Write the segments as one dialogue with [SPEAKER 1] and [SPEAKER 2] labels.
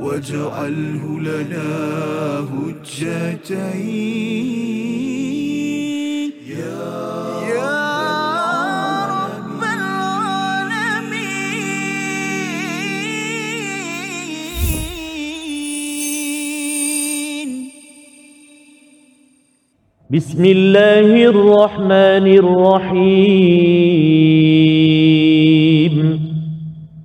[SPEAKER 1] واجعله لنا هجتين. يا يا رب العالمين.
[SPEAKER 2] بسم الله الرحمن الرحيم.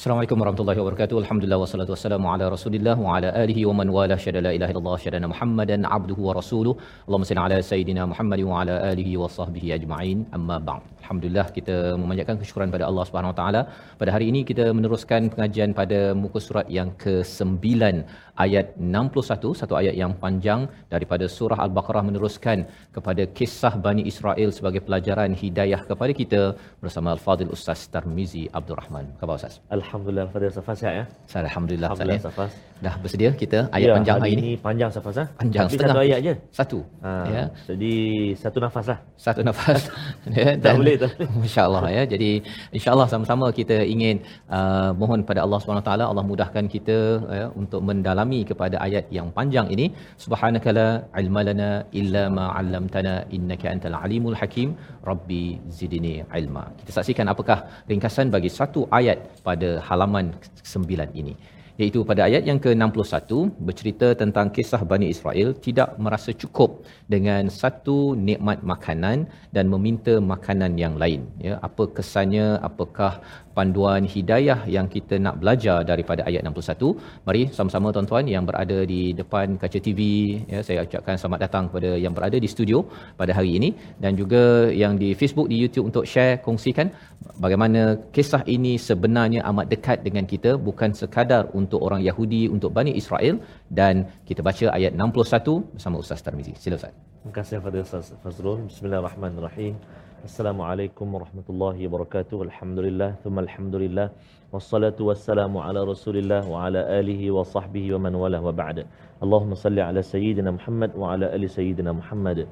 [SPEAKER 3] Assalamualaikum warahmatullahi wabarakatuh. Alhamdulillah wassalatu wassalamu ala Rasulillah wa ala alihi wa man wala syada la ilaha illallah syada Muhammadan abduhu wa rasuluh. Allahumma salli ala sayidina Muhammad wa ala alihi wa sahbihi ajma'in. Amma ba'd. Alhamdulillah kita memanjatkan kesyukuran pada Allah Subhanahu wa taala. Pada hari ini kita meneruskan pengajian pada muka surat yang ke-9 ayat 61 satu ayat yang panjang daripada surah al-baqarah meneruskan kepada kisah Bani Israel sebagai pelajaran hidayah kepada kita bersama al-fadil ustaz Tarmizi Abdul Rahman. Khabar ustaz?
[SPEAKER 2] Alhamdulillah Fadil Safas ya.
[SPEAKER 3] Saya alhamdulillah
[SPEAKER 2] Alhamdulillah
[SPEAKER 3] ya.
[SPEAKER 2] Safas.
[SPEAKER 3] Dah bersedia kita ayat
[SPEAKER 2] ya,
[SPEAKER 3] panjang hari ini?
[SPEAKER 2] ini panjang Safas ah.
[SPEAKER 3] Panjang
[SPEAKER 2] Tapi
[SPEAKER 3] setengah.
[SPEAKER 2] satu ayat je.
[SPEAKER 3] Satu.
[SPEAKER 2] Ha,
[SPEAKER 3] Ya.
[SPEAKER 2] Jadi satu nafas lah.
[SPEAKER 3] satu nafas ya,
[SPEAKER 2] Tak boleh, tak boleh.
[SPEAKER 3] insyaallah ya jadi insyaallah sama-sama kita ingin uh, mohon pada Allah Subhanahu taala Allah mudahkan kita ya, untuk mendalami kepada ayat yang panjang ini subhanakala ilma lana illa ma 'allamtana innaka antal alimul hakim rabbi zidni ilma kita saksikan apakah ringkasan bagi satu ayat pada halaman 9 ini iaitu pada ayat yang ke-61 bercerita tentang kisah Bani Israel tidak merasa cukup dengan satu nikmat makanan dan meminta makanan yang lain. Ya apa kesannya? Apakah panduan hidayah yang kita nak belajar daripada ayat 61 mari sama-sama tuan-tuan yang berada di depan kaca TV ya saya ucapkan selamat datang kepada yang berada di studio pada hari ini. Dan juga yang di Facebook di YouTube untuk share kongsikan bagaimana kisah ini sebenarnya amat dekat dengan kita bukan sekadar untuk orang Yahudi untuk Bani Israel. Dan kita baca ayat 61 bersama Ustaz Tarmizi. Sila Ustaz.
[SPEAKER 2] Terima kasih Fadil Ustaz Fazrul. Bismillahirrahmanirrahim. Assalamualaikum warahmatullahi wabarakatuh. Alhamdulillah, thumma alhamdulillah. Wassalatu wassalamu ala Rasulillah wa ala alihi wa sahbihi wa man wala wa ba'da. Allahumma salli ala sayyidina Muhammad wa ala ali sayyidina Muhammad.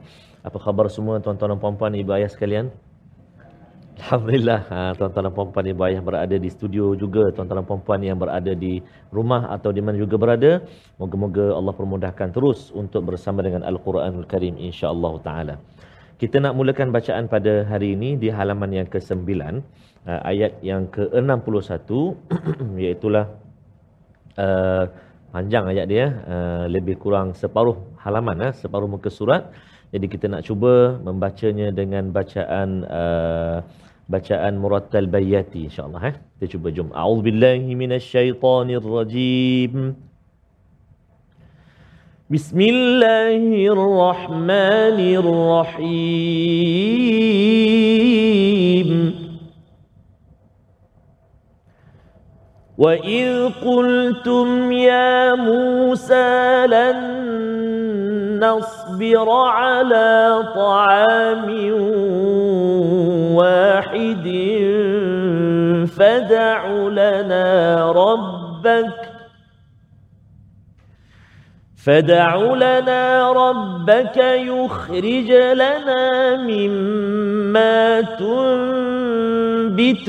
[SPEAKER 2] Apa khabar semua tuan-tuan dan puan-puan ibu ayah sekalian? Alhamdulillah, ha, tuan-tuan dan puan-puan ibu ayah berada di studio juga, tuan-tuan dan puan-puan yang berada di rumah atau di mana juga berada. Moga-moga Allah permudahkan terus untuk bersama dengan Al-Quranul Karim insya-Allah taala. Kita nak mulakan bacaan pada hari ini di halaman yang ke-9, uh, ayat yang ke-61 iaitu uh, panjang ayat dia, uh, lebih kurang separuh halaman, uh, separuh muka surat. Jadi kita nak cuba membacanya dengan bacaan uh, bacaan murattal bayati insya-Allah eh. Kita cuba jom. A'udzubillahi minasyaitonirrajim. بسم الله الرحمن الرحيم وإذ قلتم يا موسى لن نصبر على طعام واحد فدع لنا ربك فدع لنا ربك يخرج لنا مما تنبت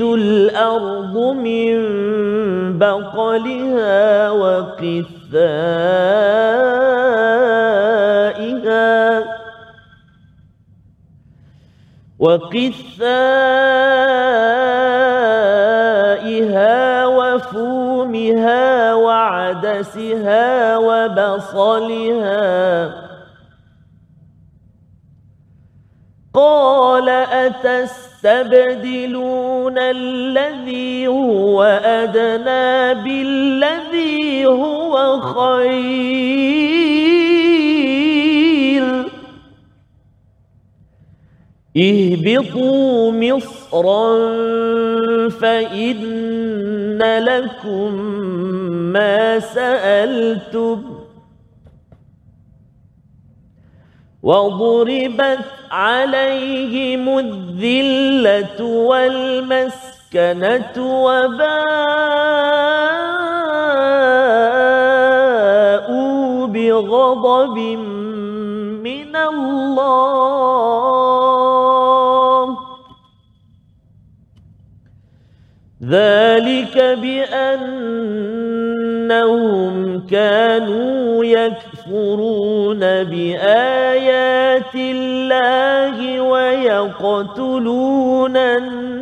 [SPEAKER 2] الأرض من بقلها وقثائها وقثائها وفومها وعدسها وبصلها. قال أتستبدلون تستبدلون الذي هو أدنى بالذي هو خير. اهبطوا مصرا فإن لكم ما سألتم وضربت عليهم الذلة والمسكنة وباءوا بغضب من الله ذلك بأنهم كانوا يكفرون بآيات الله ويقتلون النبيين.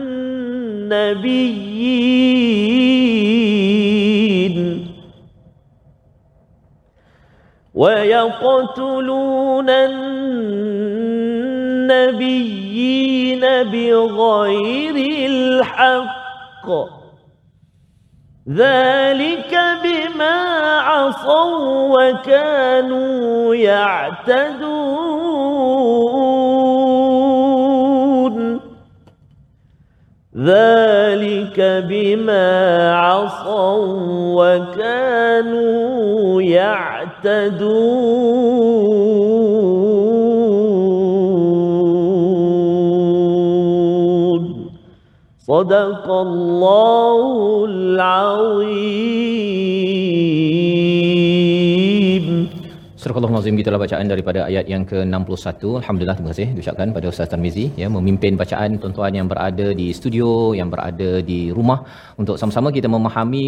[SPEAKER 2] ويقتلون النبيين بغير الحق. ذلك بما عصوا وكانوا يعتدون. ذلك بما عصوا وكانوا يعتدون. صدق الله العظيم
[SPEAKER 3] Surah Al-Azim gitulah bacaan daripada ayat yang ke-61. Alhamdulillah terima kasih diucapkan pada Ustaz Tarmizi ya memimpin bacaan tuan-tuan yang berada di studio, yang berada di rumah untuk sama-sama kita memahami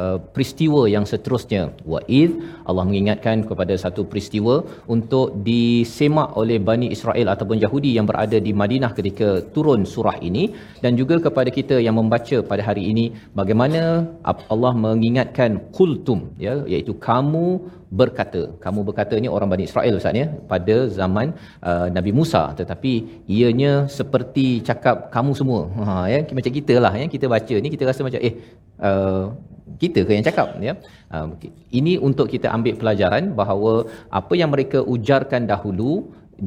[SPEAKER 3] uh, peristiwa yang seterusnya. Wa'id Allah mengingatkan kepada satu peristiwa untuk disemak oleh Bani Israel ataupun Yahudi yang berada di Madinah ketika turun surah ini dan juga kepada kita yang membaca pada hari ini bagaimana Allah mengingatkan kultum ya iaitu kamu berkata. Kamu berkata ni orang Bani Israel Ustaz ya pada zaman uh, Nabi Musa. Tetapi ianya seperti cakap kamu semua. Ha ya macam kita lah ya. Kita baca ni kita rasa macam eh uh, kita ke yang cakap ya. Uh, ini untuk kita ambil pelajaran bahawa apa yang mereka ujarkan dahulu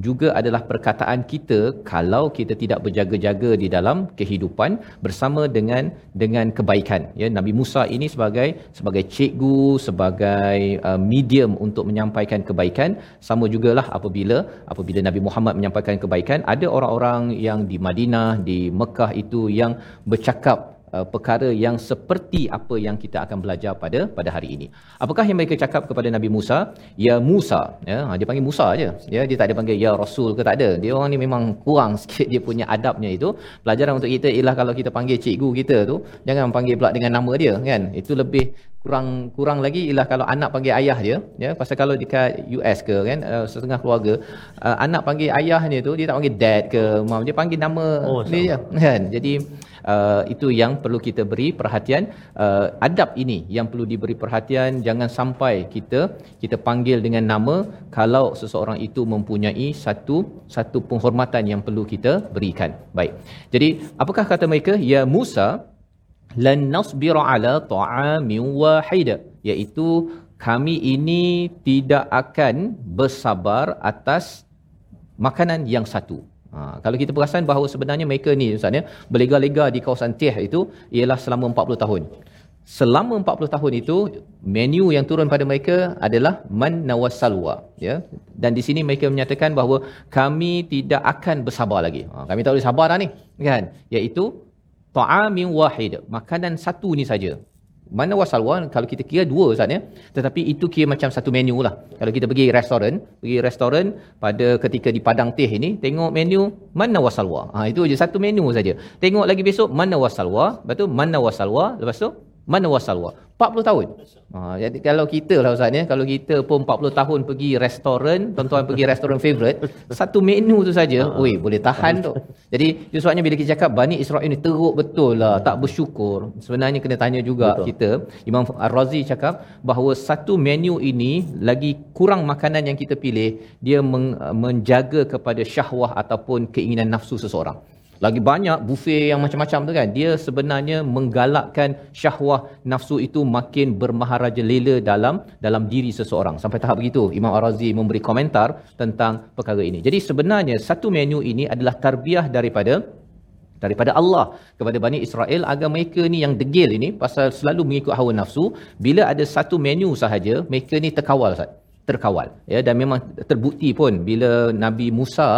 [SPEAKER 3] juga adalah perkataan kita kalau kita tidak berjaga-jaga di dalam kehidupan bersama dengan dengan kebaikan. Ya Nabi Musa ini sebagai sebagai cikgu sebagai uh, medium untuk menyampaikan kebaikan. Sama jugalah apabila apabila Nabi Muhammad menyampaikan kebaikan ada orang-orang yang di Madinah di Mekah itu yang bercakap uh, perkara yang seperti apa yang kita akan belajar pada pada hari ini. Apakah yang mereka cakap kepada Nabi Musa? Ya Musa, ya, ha, dia panggil Musa aja. Ya, dia tak ada panggil ya Rasul ke tak ada. Dia orang ni memang kurang sikit dia punya adabnya itu. Pelajaran untuk kita ialah kalau kita panggil cikgu kita tu, jangan panggil pula dengan nama dia, kan? Itu lebih kurang kurang lagi ialah kalau anak panggil ayah dia ya pasal kalau dekat US ke kan uh, setengah keluarga uh, anak panggil ayahnya tu dia tak panggil dad ke mom dia panggil nama oh, dia je kan jadi uh, itu yang perlu kita beri perhatian. Uh, adab ini yang perlu diberi perhatian. Jangan sampai kita kita panggil dengan nama kalau seseorang itu mempunyai satu satu penghormatan yang perlu kita berikan. Baik. Jadi apakah kata mereka? Ya Musa lan nasbira ala ta'amin wahid iaitu kami ini tidak akan bersabar atas makanan yang satu Ha, kalau kita perasan bahawa sebenarnya mereka ni Ustaz ya, berlega-lega di kawasan Tieh itu ialah selama 40 tahun. Selama 40 tahun itu menu yang turun pada mereka adalah man nawasalwa ya. Dan di sini mereka menyatakan bahawa kami tidak akan bersabar lagi. Ha, kami tak boleh sabar dah ni kan. Iaitu ta'amin wahid. Makanan satu ni saja. Mana wasalwa kalau kita kira dua Ustaz ya. Tetapi itu kira macam satu menu lah. Kalau kita pergi restoran, pergi restoran pada ketika di Padang Teh ini, tengok menu mana wasalwa. Ha, itu je satu menu saja. Tengok lagi besok mana wasalwa, lepas tu mana wasalwa, lepas tu mana wasalwa. 40 tahun. Ha, jadi kalau kita lah Ustaz ya, kalau kita pun 40 tahun pergi restoran, tuan-tuan pergi restoran favorite, satu menu tu saja, oi boleh tahan tu. Jadi itu sebabnya bila kita cakap Bani Israel ni teruk betul lah, tak bersyukur. Sebenarnya kena tanya juga betul. kita. Imam Ar-Razi cakap bahawa satu menu ini lagi kurang makanan yang kita pilih, dia men- menjaga kepada syahwah ataupun keinginan nafsu seseorang. Lagi banyak buffet yang macam-macam tu kan. Dia sebenarnya menggalakkan syahwah nafsu itu makin bermaharaja lela dalam dalam diri seseorang. Sampai tahap begitu Imam Ar-Razi memberi komentar tentang perkara ini. Jadi sebenarnya satu menu ini adalah tarbiyah daripada daripada Allah kepada Bani Israel. Agar mereka ni yang degil ini pasal selalu mengikut hawa nafsu bila ada satu menu sahaja mereka ni terkawal Ustaz terkawal. Ya dan memang terbukti pun bila Nabi Musa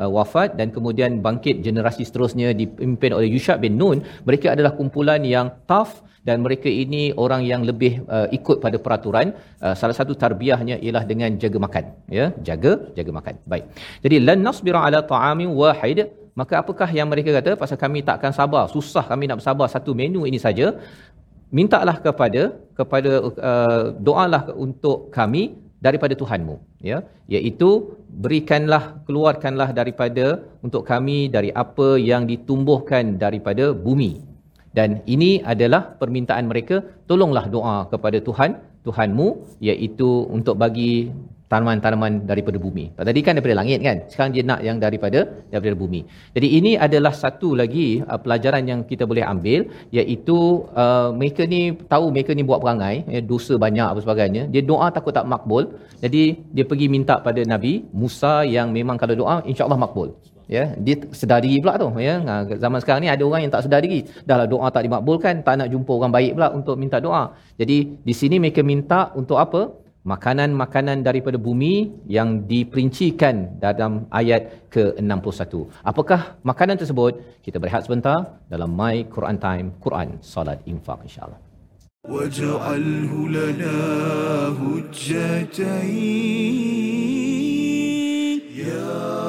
[SPEAKER 3] uh, wafat dan kemudian bangkit generasi seterusnya dipimpin oleh Yusha bin Nun mereka adalah kumpulan yang tough dan mereka ini orang yang lebih uh, ikut pada peraturan. Uh, salah satu tarbiyahnya ialah dengan jaga makan. Ya jaga jaga makan. Baik. Jadi lan nasbira ala ta'amin wahid. Maka apakah yang mereka kata? Pasal kami takkan sabar. Susah kami nak bersabar satu menu ini saja. Mintalah kepada kepada uh, doalah untuk kami daripada Tuhanmu ya. Iaitu berikanlah keluarkanlah daripada untuk kami dari apa yang ditumbuhkan daripada bumi. Dan ini adalah permintaan mereka tolonglah doa kepada Tuhan Tuhanmu iaitu untuk bagi tanaman-tanaman daripada bumi. Tadi kan daripada langit kan. Sekarang dia nak yang daripada daripada bumi. Jadi ini adalah satu lagi uh, pelajaran yang kita boleh ambil iaitu uh, mereka ni tahu mereka ni buat perangai, ya, dosa banyak apa sebagainya. Dia doa takut tak makbul. Jadi dia pergi minta pada Nabi Musa yang memang kalau doa insya-Allah makbul. Ya, dia sedar diri pula tu ya. Zaman sekarang ni ada orang yang tak sedar diri. Dahlah doa tak dimakbulkan, tak nak jumpa orang baik pula untuk minta doa. Jadi di sini mereka minta untuk apa? makanan-makanan daripada bumi yang diperincikan dalam ayat ke-61. Apakah makanan tersebut? Kita berehat sebentar dalam My Quran Time, Quran Salat Infak insya-Allah.
[SPEAKER 1] واجعله لنا هجتين يا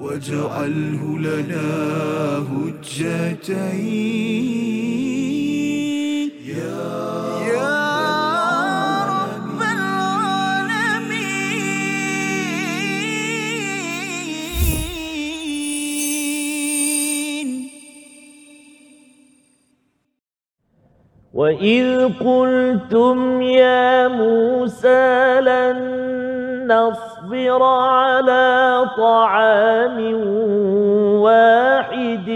[SPEAKER 1] واجعله لنا هجتين. يا رب العالمين.
[SPEAKER 2] وإذ قلتم يا موسى لن نصبر على طعام واحد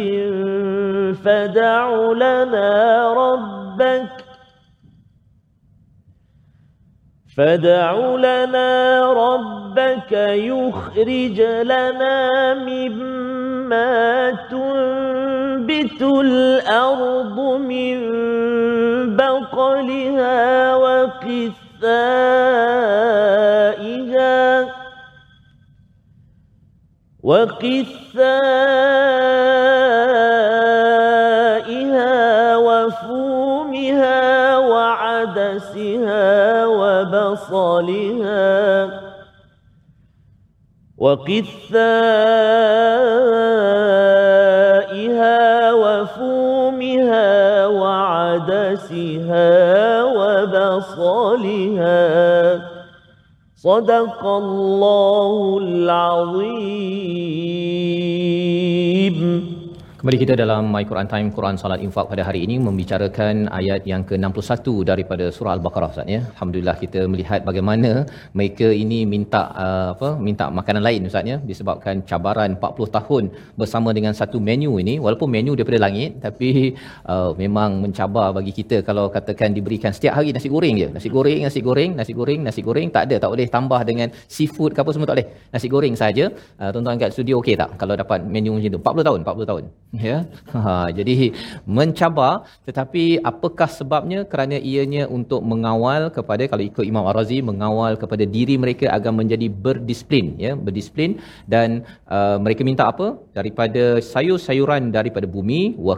[SPEAKER 2] فدع لنا ربك فدع لنا ربك يخرج لنا مما تنبت الأرض من بقلها وقثائها وقثائها وفومها وعدسها وبصلها وقثائها وفومها وعدسها وبصلها صدق الله العظيم
[SPEAKER 3] Kembali kita dalam My Quran Time Quran Salat Infak pada hari ini membicarakan ayat yang ke-61 daripada surah Al-Baqarah Ustaz ya. Alhamdulillah kita melihat bagaimana mereka ini minta uh, apa minta makanan lain Ustaz ya disebabkan cabaran 40 tahun bersama dengan satu menu ini walaupun menu daripada langit tapi uh, memang mencabar bagi kita kalau katakan diberikan setiap hari nasi goreng je. Nasi goreng, nasi goreng, nasi goreng, nasi goreng tak ada tak boleh tambah dengan seafood ke apa semua tak boleh. Nasi goreng saja. Uh, tuan-tuan kat studio okey tak kalau dapat menu macam tu? 40 tahun, 40 tahun ya. Ha, jadi mencabar tetapi apakah sebabnya? Kerana ianya untuk mengawal kepada kalau ikut Imam Ar-Razi mengawal kepada diri mereka agar menjadi berdisiplin ya berdisiplin. Dan uh, mereka minta apa? Daripada sayur-sayuran daripada bumi wa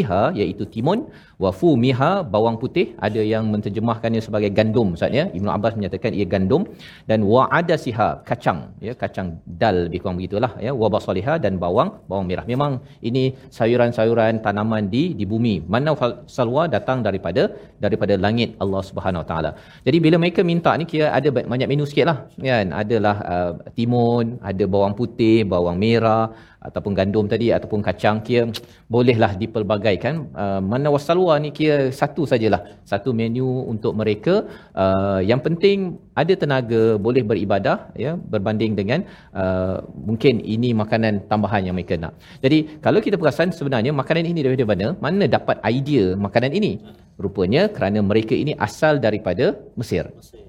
[SPEAKER 3] iha iaitu timun wafu miha bawang putih ada yang menterjemahkannya sebagai gandum Ustaz ya. Ibnu Abbas menyatakan ia gandum. Dan wa adasiha kacang ya kacang dal lebih kurang begitulah ya. Wa basaliha dan bawang bawang merah. Memang ini sayuran-sayuran tanaman di di bumi. Mana salwa datang daripada daripada langit Allah Subhanahu Wa Taala. Jadi bila mereka minta ni kira ada banyak menu sikitlah kan? Adalah uh, timun ada bawang putih bawang merah ataupun gandum tadi ataupun kacang kira bolehlah dipelbagaikan. Uh, mana wasalwa ni kira satu sajalah. Satu menu untuk mereka. Uh, yang penting ada tenaga boleh beribadah ya berbanding dengan uh, mungkin ini makanan tambahan yang mereka nak. Jadi kalau kita perasan sebenarnya makanan ini daripada mana mana dapat idea makanan ini? Rupanya kerana mereka ini asal daripada Mesir Mesir.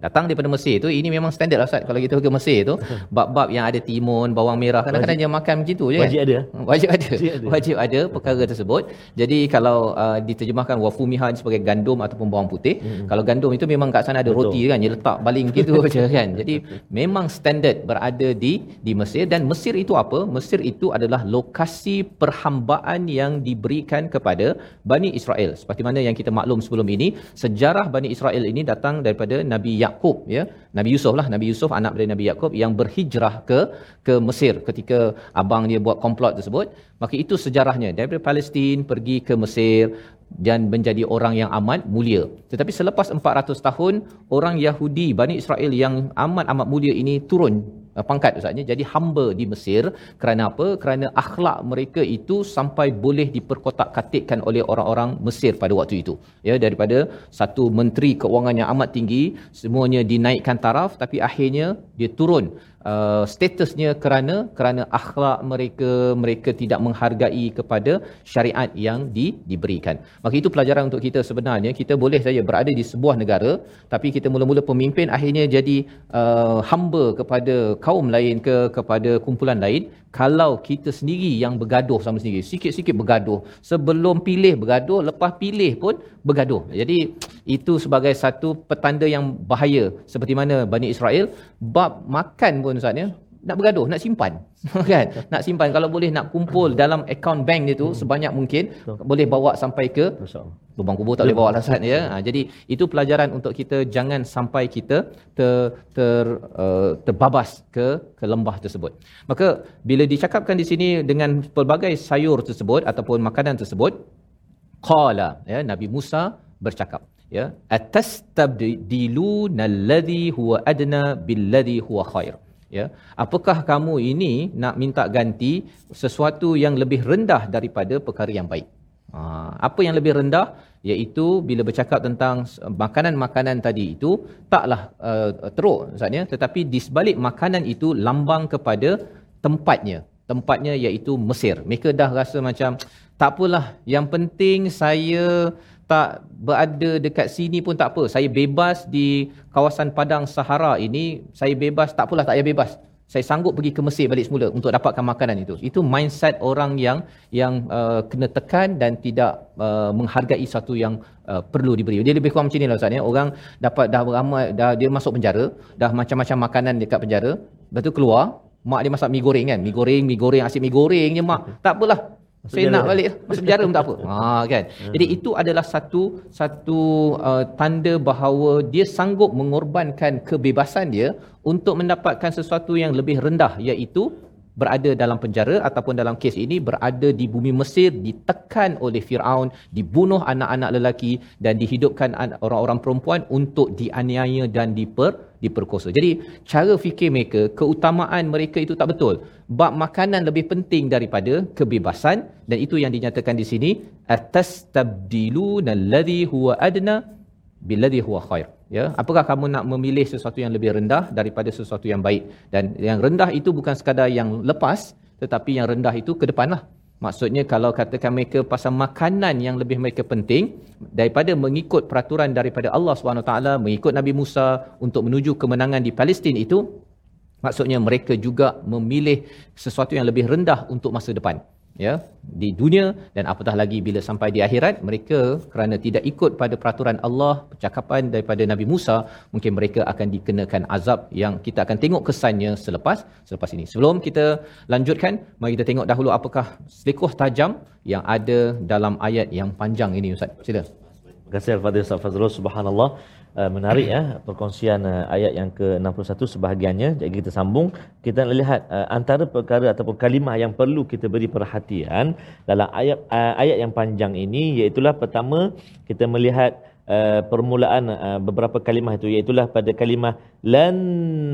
[SPEAKER 3] Datang daripada Mesir tu ini memang standard lah Ustaz kalau kita pergi Mesir tu bab-bab yang ada timun, bawang merah kadang-kadang dia makan macam tu je
[SPEAKER 2] Wajib
[SPEAKER 3] kan?
[SPEAKER 2] ada.
[SPEAKER 3] Wajib ada.
[SPEAKER 2] Wajib ada.
[SPEAKER 3] Wajib ada perkara tersebut. Jadi kalau uh, diterjemahkan wafumiha sebagai gandum ataupun bawang putih, hmm. kalau gandum itu memang kat sana ada
[SPEAKER 2] Betul.
[SPEAKER 3] roti kan, dia letak baling gitu je kan. Jadi memang standard berada di di Mesir dan Mesir itu apa? Mesir itu adalah lokasi perhambaan yang diberikan kepada Bani Israel. Seperti mana yang kita maklum sebelum ini, sejarah Bani Israel ini datang daripada Nabi Yakub ya. Nabi Yusuf lah, Nabi Yusuf anak dari Nabi Yakub yang berhijrah ke ke Mesir ketika abang dia buat komplot tersebut. Maka itu sejarahnya daripada Palestin pergi ke Mesir dan menjadi orang yang amat mulia. Tetapi selepas 400 tahun orang Yahudi Bani Israel yang amat-amat mulia ini turun uh, pangkat ustaznya. Jadi hamba di Mesir kerana apa? Kerana akhlak mereka itu sampai boleh diperkotak-katikkan oleh orang-orang Mesir pada waktu itu. Ya daripada satu menteri keuangan yang amat tinggi semuanya dinaikkan taraf tapi akhirnya dia turun uh, statusnya kerana kerana akhlak mereka mereka tidak menghargai kepada syariat yang di, diberikan. Maka itu pelajaran untuk kita sebenarnya. Kita boleh saja berada di sebuah negara tapi kita mula-mula pemimpin akhirnya jadi uh, hamba kepada kaum lain ke kepada kumpulan lain kalau kita sendiri yang bergaduh sama sendiri sikit-sikit bergaduh. Sebelum pilih bergaduh lepas pilih pun bergaduh. Jadi itu sebagai satu petanda yang bahaya. Seperti mana Bani Israel bab makan pun ustaz ya nak bergaduh nak simpan kan? Nak simpan kalau boleh nak kumpul dalam akaun bank dia tu sebanyak mungkin boleh bawa sampai ke lubang kubur tak boleh bawa lah ya. Ha, jadi itu pelajaran untuk kita jangan sampai kita ter, ter uh, terbabas ke ke lembah tersebut. Maka bila dicakapkan di sini dengan pelbagai sayur tersebut ataupun makanan tersebut qala ya Nabi Musa bercakap ya atastabdiluna alladhi huwa adna billadhi huwa khair ya. Apakah kamu ini nak minta ganti sesuatu yang lebih rendah daripada perkara yang baik? Ha, apa yang lebih rendah? Iaitu bila bercakap tentang makanan-makanan tadi itu taklah uh, teruk maksudnya tetapi di sebalik makanan itu lambang kepada tempatnya. Tempatnya iaitu Mesir. Mereka dah rasa macam tak apalah yang penting saya tak berada dekat sini pun tak apa saya bebas di kawasan padang Sahara ini saya bebas tak apalah tak payah bebas saya sanggup pergi ke Mesir balik semula untuk dapatkan makanan itu. Itu mindset orang yang yang uh, kena tekan dan tidak uh, menghargai sesuatu yang uh, perlu diberi. Dia lebih kurang macam ni lah Ustaz ya. Orang dapat dah beramai dah dia masuk penjara, dah macam-macam makanan dekat penjara, lepas tu keluar, mak dia masak mi goreng kan. Mi goreng, mi goreng, asyik mi goreng je mak. Tak apalah. Saya nak balik masuk penjara pun tak apa. Ha kan. Jadi itu adalah satu satu uh, tanda bahawa dia sanggup mengorbankan kebebasan dia untuk mendapatkan sesuatu yang lebih rendah iaitu berada dalam penjara ataupun dalam kes ini berada di bumi Mesir ditekan oleh Firaun dibunuh anak-anak lelaki dan dihidupkan an- orang-orang perempuan untuk dianiaya dan diper diperkosa. Jadi cara fikir mereka keutamaan mereka itu tak betul. Bab makanan lebih penting daripada kebebasan dan itu yang dinyatakan di sini atastabdiluna alladhi huwa adna billadhi huwa khair ya apakah kamu nak memilih sesuatu yang lebih rendah daripada sesuatu yang baik? Dan yang rendah itu bukan sekadar yang lepas tetapi yang rendah itu ke depanlah maksudnya kalau katakan mereka pasal makanan yang lebih mereka penting daripada mengikut peraturan daripada Allah SWT mengikut Nabi Musa untuk menuju kemenangan di Palestin itu maksudnya mereka juga memilih sesuatu yang lebih rendah untuk masa depan ya di dunia dan apatah lagi bila sampai di akhirat mereka kerana tidak ikut pada peraturan Allah percakapan daripada Nabi Musa mungkin mereka akan dikenakan azab yang kita akan tengok kesannya selepas selepas ini. Sebelum kita lanjutkan mari kita tengok dahulu apakah selikoh tajam yang ada dalam ayat yang panjang ini ustaz. Sila.
[SPEAKER 2] Terima kasih kepada Ustaz Fazrul subhanallah uh, menarik ya perkongsian uh, ayat yang ke-61 sebahagiannya. Jadi kita sambung kita nak lihat uh, antara perkara ataupun kalimah yang perlu kita beri perhatian dalam ayat uh, ayat yang panjang ini iaitu pertama kita melihat uh, permulaan uh, beberapa kalimah itu. Iaitu pada kalimah lan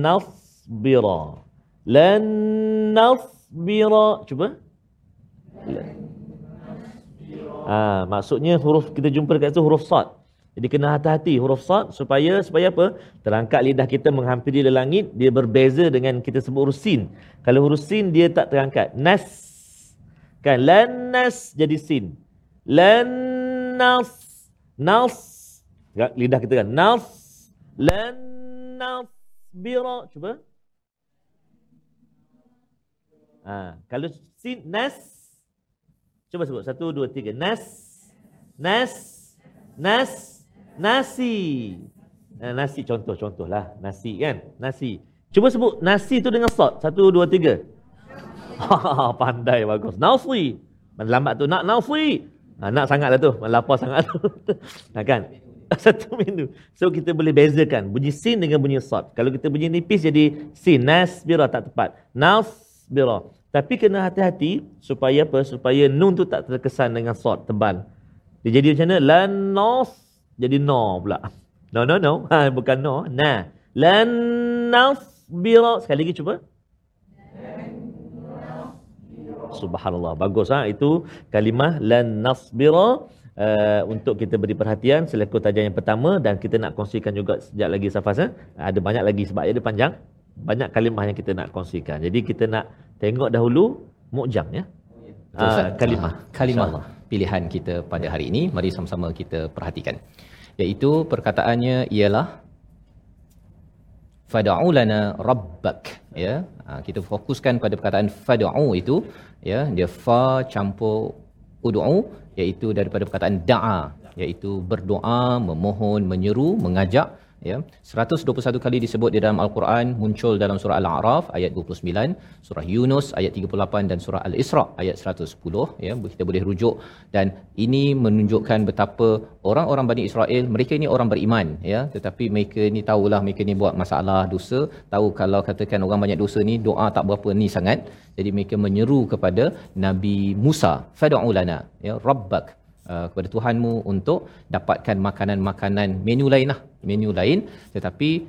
[SPEAKER 2] nasbira lan nasbira cuba Ah, maksudnya huruf kita jumpa dekat situ huruf sad. Jadi kena hati-hati huruf sad supaya supaya apa? Terangkat lidah kita menghampiri langit, dia berbeza dengan kita sebut huruf sin. Kalau huruf sin dia tak terangkat. Nas. Kan lan nas jadi sin. Lan nas. Nas. Lidah kita kan nas. Lan nas bira. Cuba. Ah, kalau sin nas Cuba sebut. Satu, dua, tiga. Nas. Nas. Nas. Nasi. Nah, nasi contoh, contohlah. Nasi kan? Nasi. Cuba sebut nasi tu dengan sot. Satu, dua, tiga. Pandai, bagus. Nasi. Lambat tu. Nak nasi. Ha, nak sangat lah tu. Lapar sangat tu. nah, kan? Satu menu. So, kita boleh bezakan. Bunyi sin dengan bunyi sot. Kalau kita bunyi nipis jadi sin. Nas bira tak tepat. Nas bira. Tapi kena hati-hati supaya apa? Supaya nun tu tak terkesan dengan sod tebal. Dia jadi macam mana? Lan nos jadi no pula. No no no. Ha, bukan no. Nah. Lan nasbira. Sekali lagi cuba. Subhanallah. Bagus ha. Itu kalimah lan nasbira. Uh, untuk kita beri perhatian selepas tajuk yang pertama dan kita nak kongsikan juga sejak lagi Safas ha? ada banyak lagi sebab dia panjang banyak kalimah yang kita nak kongsikan jadi kita nak tengok dahulu mukjam ya
[SPEAKER 3] Betul,
[SPEAKER 2] uh, kalimah
[SPEAKER 3] Ah, kalimah pilihan kita pada hari ini mari sama-sama kita perhatikan iaitu perkataannya ialah fad'u lana rabbak. Ya ha, kita fokuskan pada perkataan fad'u itu ya dia fa campur ud'u iaitu daripada perkataan da'a iaitu berdoa memohon menyeru mengajak ya. 121 kali disebut di dalam al-Quran muncul dalam surah al-A'raf ayat 29 surah Yunus ayat 38 dan surah al-Isra ayat 110 ya kita boleh rujuk. Dan ini menunjukkan betapa orang-orang Bani Israel mereka ini orang beriman ya. Tetapi mereka ni tahulah mereka ni buat masalah dosa. Tahu kalau katakan orang banyak dosa ni doa tak berapa ni sangat. Jadi mereka menyeru kepada Nabi Musa fad'u lana ya rabbak uh, kepada Tuhanmu untuk dapatkan makanan-makanan menu lain lah. Menu lain tetapi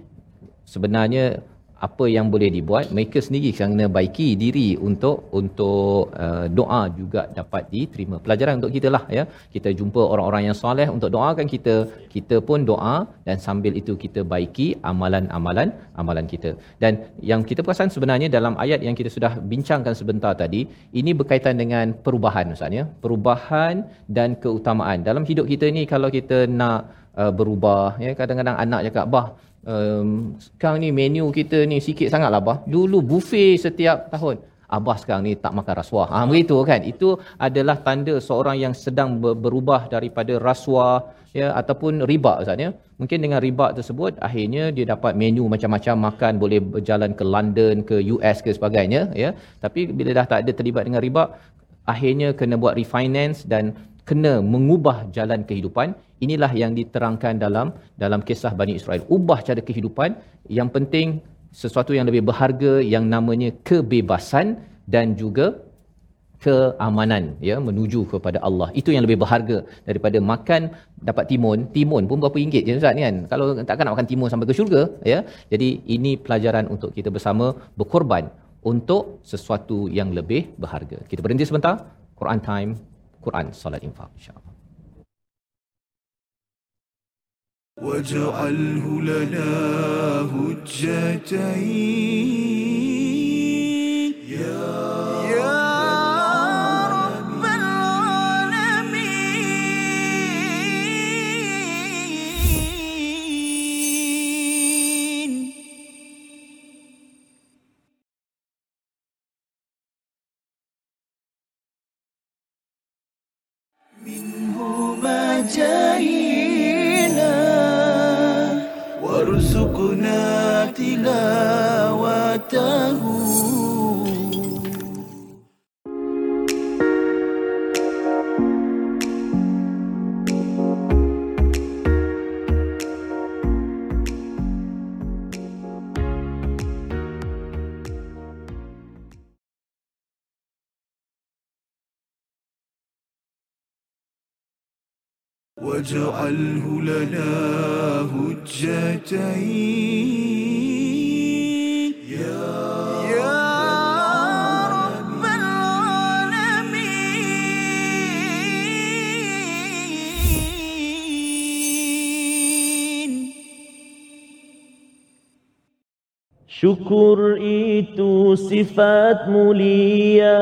[SPEAKER 3] sebenarnya apa yang boleh dibuat mereka sendiri kena baiki diri untuk untuk uh, doa juga dapat diterima. Pelajaran untuk kita lah ya. Kita jumpa orang-orang yang soleh untuk doakan kita kita pun doa dan sambil itu kita baiki amalan-amalan amalan kita. Dan yang kita perasan sebenarnya dalam ayat yang kita sudah bincangkan sebentar tadi ini berkaitan dengan perubahan ustaz ya. Perubahan dan keutamaan. Dalam hidup kita ni kalau kita nak uh, berubah ya kadang-kadang anak cakap bah um, sekarang ni menu kita ni sikit sangat lah bah dulu buffet setiap tahun Abah sekarang ni tak makan rasuah. Ha, begitu kan. Itu adalah tanda seorang yang sedang ber- berubah daripada rasuah ya ataupun riba Ustaz ya. Mungkin dengan riba tersebut akhirnya dia dapat menu macam-macam makan boleh berjalan ke London ke US ke sebagainya ya. Tapi bila dah tak ada terlibat dengan riba akhirnya kena buat refinance dan kena mengubah jalan kehidupan. Inilah yang diterangkan dalam dalam kisah Bani Israel. Ubah cara kehidupan. Yang penting sesuatu yang lebih berharga yang namanya kebebasan dan juga keamanan ya menuju kepada Allah. Itu yang lebih berharga daripada makan dapat timun. Timun pun berapa ringgit je Ustaz kan? Kalau takkan nak makan timun sampai ke syurga ya. Jadi ini pelajaran untuk kita bersama berkorban untuk sesuatu yang lebih berharga. Kita berhenti sebentar. Quran time Quran solat infak insyaallah
[SPEAKER 1] واجعله لنا هجتين واجعله لنا هجتين يا يا رب العالمين
[SPEAKER 2] Syukur itu sifat mulia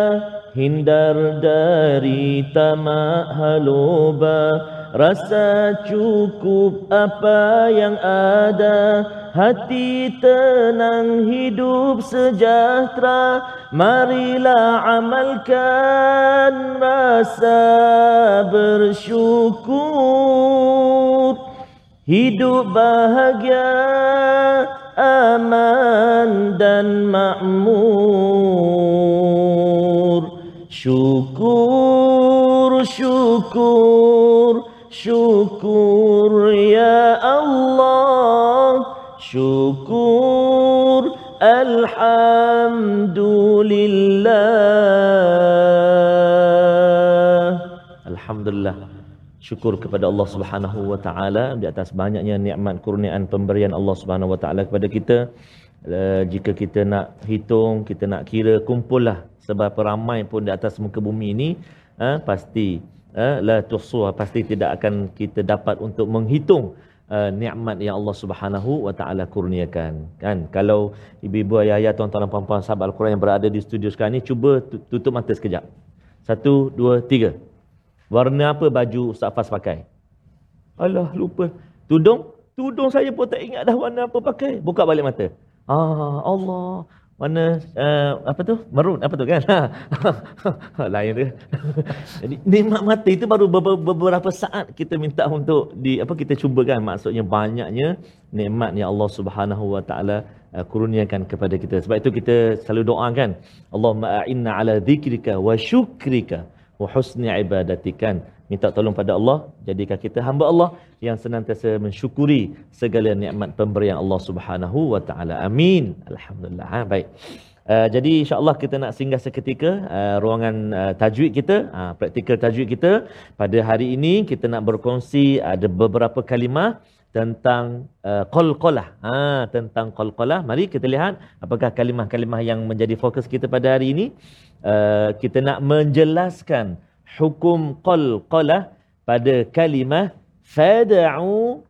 [SPEAKER 2] Hindar dari tamak haloba Rasa cukup apa yang ada. Hati tenang hidup sejahtera. Marilah amalkan rasa bersyukur. Hidup bahagia, aman dan makmur. Syukur, syukur, syukur ya Allah. Syukur, Alhamdulillah. Alhamdulillah. Syukur kepada Allah Subhanahu wa taala di atas banyaknya nikmat kurniaan pemberian Allah Subhanahu wa taala kepada kita. Uh, jika kita nak hitung, kita nak kira, kumpullah seberapa ramai pun di atas muka bumi ini, uh, pasti uh, la tuhsuha pasti tidak akan kita dapat untuk menghitung uh, nikmat yang Allah Subhanahu wa taala kurniakan. Kan? Kalau ibu-ibu ayah-ayah tuan-tuan dan puan-puan sahabat Al-Quran yang berada di studio sekarang ni cuba tu- tutup mata sekejap. Satu, dua, tiga. Warna apa baju Ustaz Fas pakai? Alah, lupa. Tudung? Tudung saya pun tak ingat dah warna apa pakai. Buka balik mata. Ah, Allah. Warna uh, apa tu? Merun apa tu kan? Lain tu. Jadi nikmat mata itu baru beberapa, saat kita minta untuk di apa kita cuba kan maksudnya banyaknya nikmat yang Allah Subhanahu wa taala uh, kurniakan kepada kita. Sebab itu kita selalu doakan, Allahumma a'inna ala dzikrika wa syukrika wa husni ibadatikan. Minta tolong pada Allah jadikan kita hamba Allah yang senantiasa mensyukuri segala nikmat pemberian Allah Subhanahu wa taala. Amin. Alhamdulillah. Ha, baik. Uh, jadi insyaAllah kita nak singgah seketika uh, ruangan uh, tajwid kita, uh, praktikal tajwid kita. Pada hari ini kita nak berkongsi ada beberapa kalimah tentang uh, qalqalah. Ha, tentang qalqalah. Mari kita lihat apakah kalimah-kalimah yang menjadi fokus kita pada hari ini. Uh, kita nak menjelaskan hukum qalqalah pada kalimah fada'u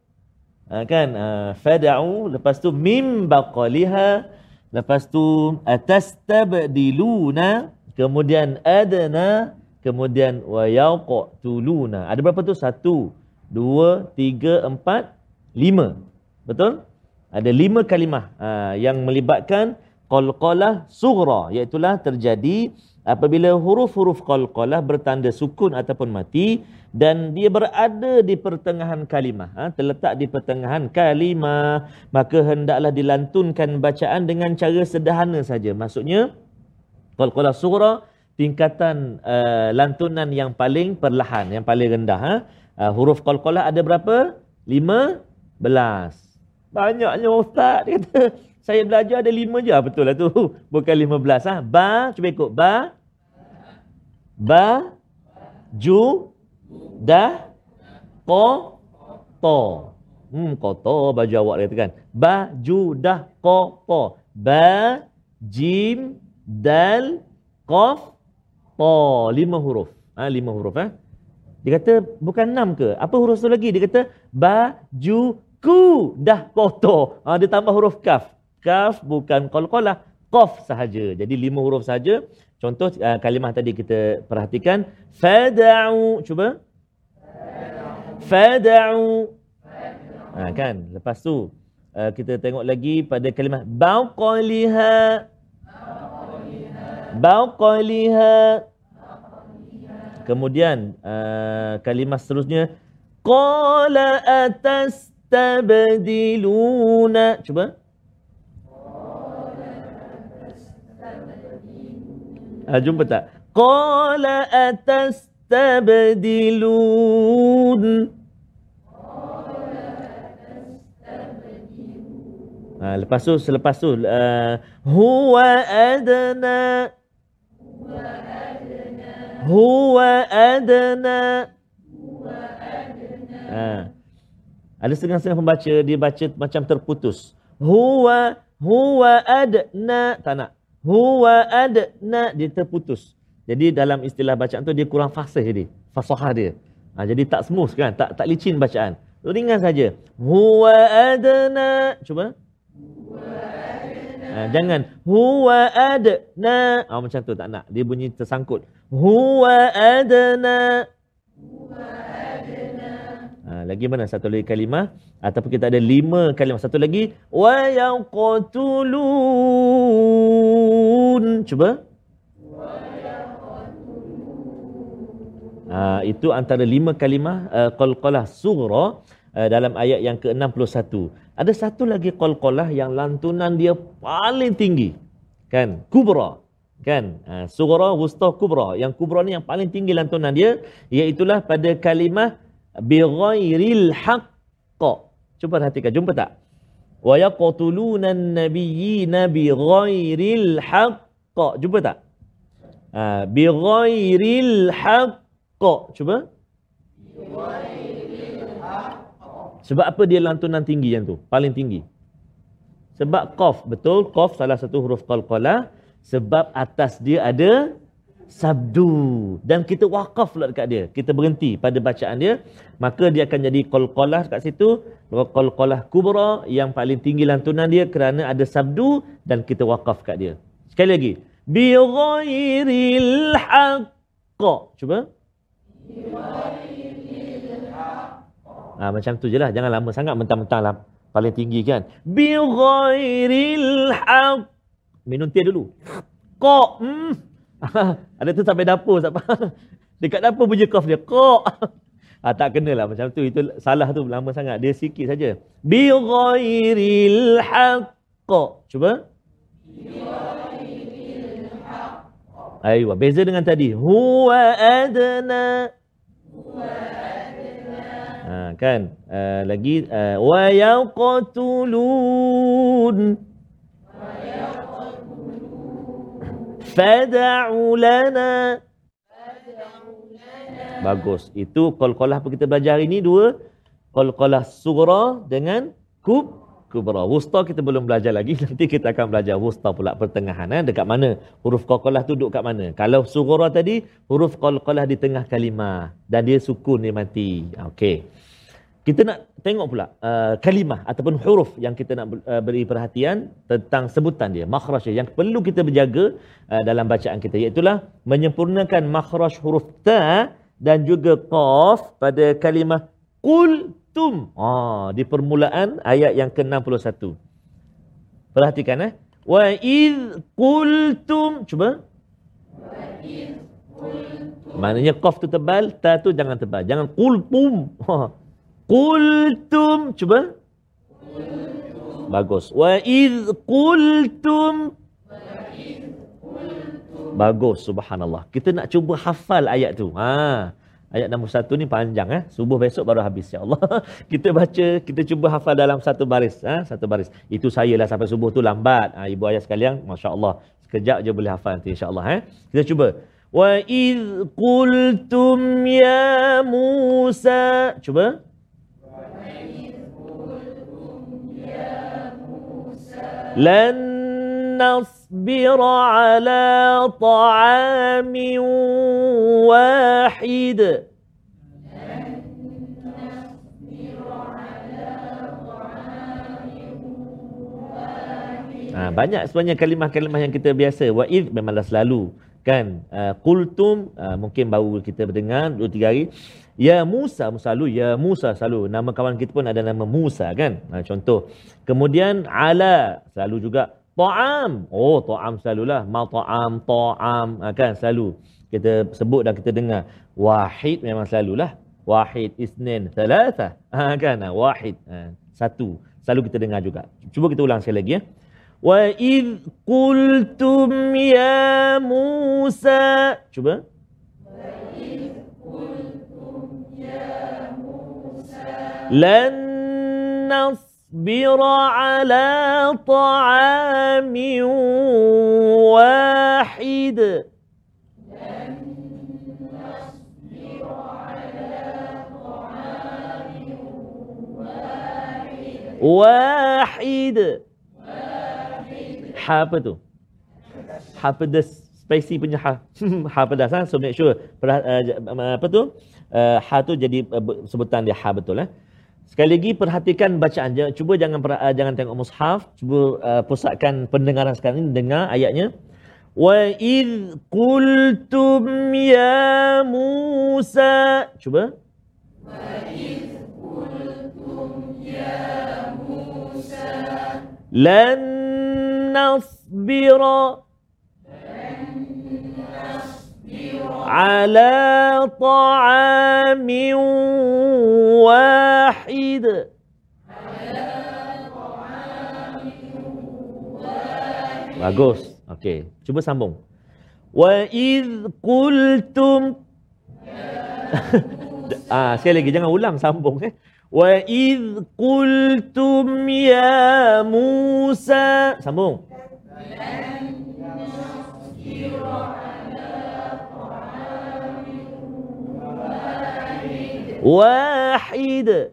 [SPEAKER 2] uh, kan uh, fada'u lepas tu mim baqaliha lepas tu atastabdiluna kemudian adana kemudian wa yaqtuluna ada berapa tu satu dua tiga empat lima. Betul? Ada lima kalimah uh, yang melibatkan qalqalah sughra iaitu terjadi apabila huruf-huruf qalqalah bertanda sukun ataupun mati dan dia berada di pertengahan kalimah ha, terletak di pertengahan kalimah. Maka hendaklah dilantunkan bacaan dengan cara sederhana saja. Maksudnya qalqalah sughra tingkatan uh, lantunan yang paling perlahan yang paling rendah ha? uh, huruf qalqalah ada berapa? 15 banyaknya ustaz dia kata Saya belajar ada lima je. Ah, Betul lah tu. Bukan lima belas. Ha? Ba, cuba ikut. Ba. Ba. Ju. Da. Ko. To. Hmm, kotor baju awak dia katakan. Ba, ju, dah, ko, to. Ba, jim, dal, kof, to. Lima huruf. Ha, lima huruf. Ha? Dia kata bukan enam ke? Apa huruf tu lagi? Dia kata baju ku dah kotor. Ha, dia tambah huruf kaf. Kaf bukan qalqalah. Qaf sahaja. Jadi lima huruf sahaja. Contoh uh, kalimah tadi kita perhatikan. Fada'u. Cuba. Fada'u. Ha, kan? Lepas tu uh, kita tengok lagi pada kalimah bauqaliha. Bauqaliha. Kemudian uh, kalimah seterusnya qala Cuba. Ah, jumpa tak? Qala atastabdilun. Ha, lepas tu, selepas tu, uh, huwa adna. Huwa adna. Ha. Ada setengah-setengah pembaca, dia baca macam terputus. Huwa, huwa adna. Tak nak. Huwa adna, dia terputus. Jadi dalam istilah bacaan tu, dia kurang fasih jadi. Fasahah dia. Ha, jadi tak smooth kan, tak tak licin bacaan. Ringan saja. Huwa adna. Cuba. Ha, jangan huwa adna. Ah ha, macam tu tak nak. Dia bunyi tersangkut. Huwa adna. Ha, lagi mana satu lagi kalimah ataupun kita ada lima kalimah satu lagi wa yaqtulun cuba Ha, itu antara lima kalimah uh, qalqalah sughra uh, dalam ayat yang ke-61. Ada satu lagi qalqalah yang lantunan dia paling tinggi. Kan? Kubra. Kan? Uh, sughra, wusta, kubra. Yang kubra ni yang paling tinggi lantunan dia iaitulah pada kalimah bighairil haqq. Cuba perhatikan, jumpa tak? Wa yaqtuluna an-nabiyyina bighairil haqq. Jumpa tak? Uh, bighairil haqq. Cuba. Sebab apa dia lantunan tinggi yang tu? Paling tinggi. Sebab qaf, betul? Qaf salah satu huruf qalqalah. Sebab atas dia ada sabdu. Dan kita wakaf pula dekat dia. Kita berhenti pada bacaan dia. Maka dia akan jadi qalqalah kat situ. Qalqalah kubra yang paling tinggi lantunan dia kerana ada sabdu dan kita wakaf kat dia. Sekali lagi. Bi ghairil haqq. Cuba. Ha, macam tu je lah. Jangan lama sangat mentang-mentang lah. Paling tinggi kan. Bi ghairil haq. Minum teh dulu. Kok. Hmm. Ada tu sampai dapur. Sampai. Dekat dapur bunyi cough dia. Kok. Ha, tak kena lah macam tu. Itu salah tu lama sangat. Dia sikit saja. Bi ghairil haq. Cuba. Aywa, beza dengan tadi. Huwa adna. Ha, kan? Uh, lagi uh, wa yaqtulun. Fad'u lana. Bagus. Itu qalqalah apa kita belajar hari ini dua. Qalqalah sughra dengan kub kubra. Wusta kita belum belajar lagi. Nanti kita akan belajar wusta pula pertengahan. Eh? Dekat mana huruf qalqalah tu duduk kat mana. Kalau sughra tadi, huruf qalqalah di tengah kalimah. Dan dia sukun dia mati. Okey. Kita nak tengok pula uh, kalimah ataupun huruf yang kita nak uh, beri perhatian tentang sebutan dia, makhraj yang perlu kita berjaga uh, dalam bacaan kita iaitulah menyempurnakan makhraj huruf ta dan juga qaf pada kalimah qultum. Ah di permulaan ayat yang ke-61. Perhatikan eh. Wa id qultum cuba. Wa id. Maknanya qaf tu tebal, ta tu jangan tebal. Jangan qultum. Qultum. Cuba. Bagus. Wa id qultum. Bagus, subhanallah. Kita nak cuba hafal ayat tu. Ha. Ayat nombor satu ni panjang eh. Subuh besok baru habis insya-Allah. kita baca, kita cuba hafal dalam satu baris, ha? satu baris. Itu saya lah sampai subuh tu lambat. Ha, ibu ayah sekalian, masya-Allah. Sekejap je boleh hafal nanti insya-Allah eh. Kita cuba. Wa iz qultum ya Musa. Cuba. لن نصبر على طعام واحد Ha, banyak sebenarnya kalimah-kalimah yang kita biasa wa'id memanglah selalu kan? Uh, qultum uh, mungkin baru kita berdengar dua tiga hari. Ya Musa selalu ya Musa selalu. Nama kawan kita pun ada nama Musa kan? Ha, contoh. Kemudian ala selalu juga. Ta'am. Oh ta'am selalulah. Ma ta'am ta'am ha, kan? Selalu. Kita sebut dan kita dengar. Wahid memang selalulah. Wahid isnin thalatha. Ha, kan? Ha, wahid. Ha, satu. Selalu kita dengar juga. Cuba kita ulang sekali lagi ya وَإِذْ قُلْتُمْ يَا مُوسَى شو وَإِذْ قُلْتُمْ يَا مُوسَى لَن نَصْبِرَ عَلَى طَعَامٍ وَاحِدٍ لَن نَصْبِرَ عَلَى طَعَامٍ وَاحِدٍ, واحد. Ha apa tu? Ha pedas spicy punya ha. ha pedas ha. So make sure perah, uh, apa tu? Uh, ha tu jadi uh, sebutan dia ha betul eh. Sekali lagi perhatikan bacaan je. Cuba jangan uh, jangan tengok mushaf, cuba uh, pusatkan pendengaran sekarang ni dengar ayatnya. Wa id qultum ya Musa. Cuba. Wa id qultum ya Musa. Lan نصبر على طعام واحد Bagus. Okey. Cuba sambung. Wa iz qultum Ah, sekali lagi jangan ulang sambung eh. وَإِذْ قُلْتُمْ يَا مُوسَى Sambung. Wahid.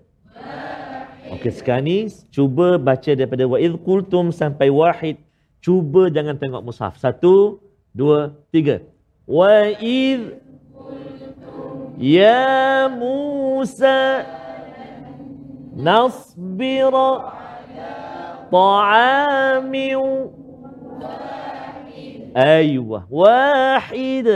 [SPEAKER 2] Okey, sekarang ni cuba baca daripada wa'idh qultum sampai wahid. Cuba jangan tengok mushaf. Satu, dua, tiga. Wa'idh Ya Musa نصبر طعام أيوة واحد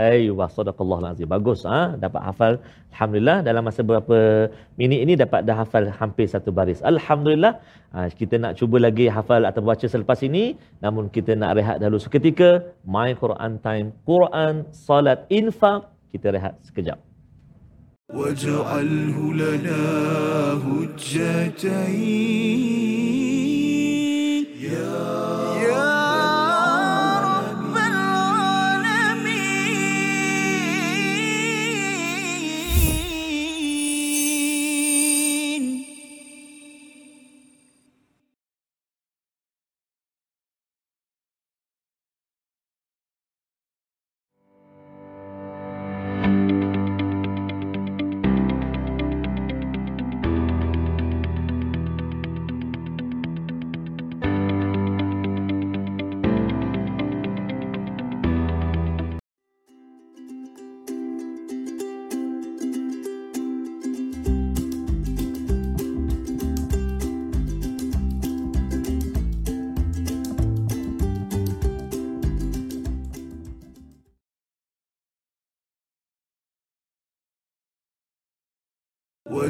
[SPEAKER 2] Ayuh, sadaqallah lazim. Bagus ah, ha? dapat hafal alhamdulillah dalam masa beberapa minit ini dapat dah hafal hampir satu baris. Alhamdulillah. Ha, kita nak cuba lagi hafal atau baca selepas ini, namun kita nak rehat dahulu seketika. My Quran time, Quran, salat, infak. Kita rehat sekejap.
[SPEAKER 1] واجعله لنا هجتين.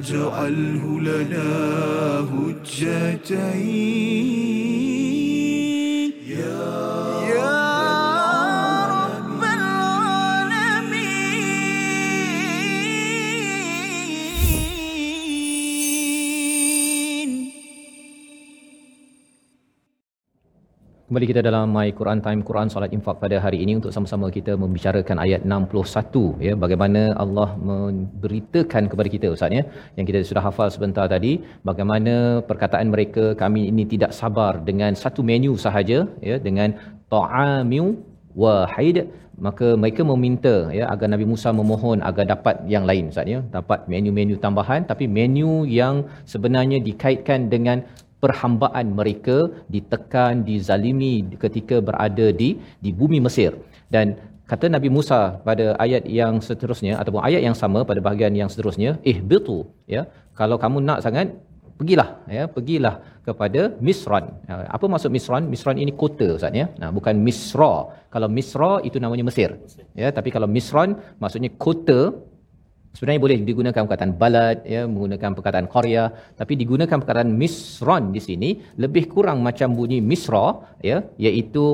[SPEAKER 1] واجعله لنا هجتين.
[SPEAKER 3] Kembali kita dalam My Quran Time Quran Salat Infak pada hari ini untuk sama-sama kita membicarakan ayat 61 ya. Bagaimana Allah memberitakan kepada kita ustaz ya. Yang kita sudah hafal sebentar tadi bagaimana perkataan mereka kami ini tidak sabar dengan satu menu sahaja ya dengan ta'amiu wahid. Maka mereka meminta ya agar Nabi Musa memohon agar dapat yang lain ustaz ya. Dapat menu-menu tambahan tapi menu yang sebenarnya dikaitkan dengan perhambaan mereka ditekan dizalimi ketika berada di di bumi Mesir. Dan kata Nabi Musa pada ayat yang seterusnya ataupun ayat yang sama pada bahagian yang seterusnya ihbitu ya. Kalau kamu nak sangat pergilah ya. Pergilah kepada Misran. Ya, apa maksud Misran? Misran ini kota ustaz ya. Nah, bukan Misra. Kalau Misra itu namanya Mesir ya. Tapi kalau Misran maksudnya kota sebenarnya boleh digunakan perkataan balad ya menggunakan perkataan qarya tapi digunakan perkataan misran di sini lebih kurang macam bunyi misra ya iaitu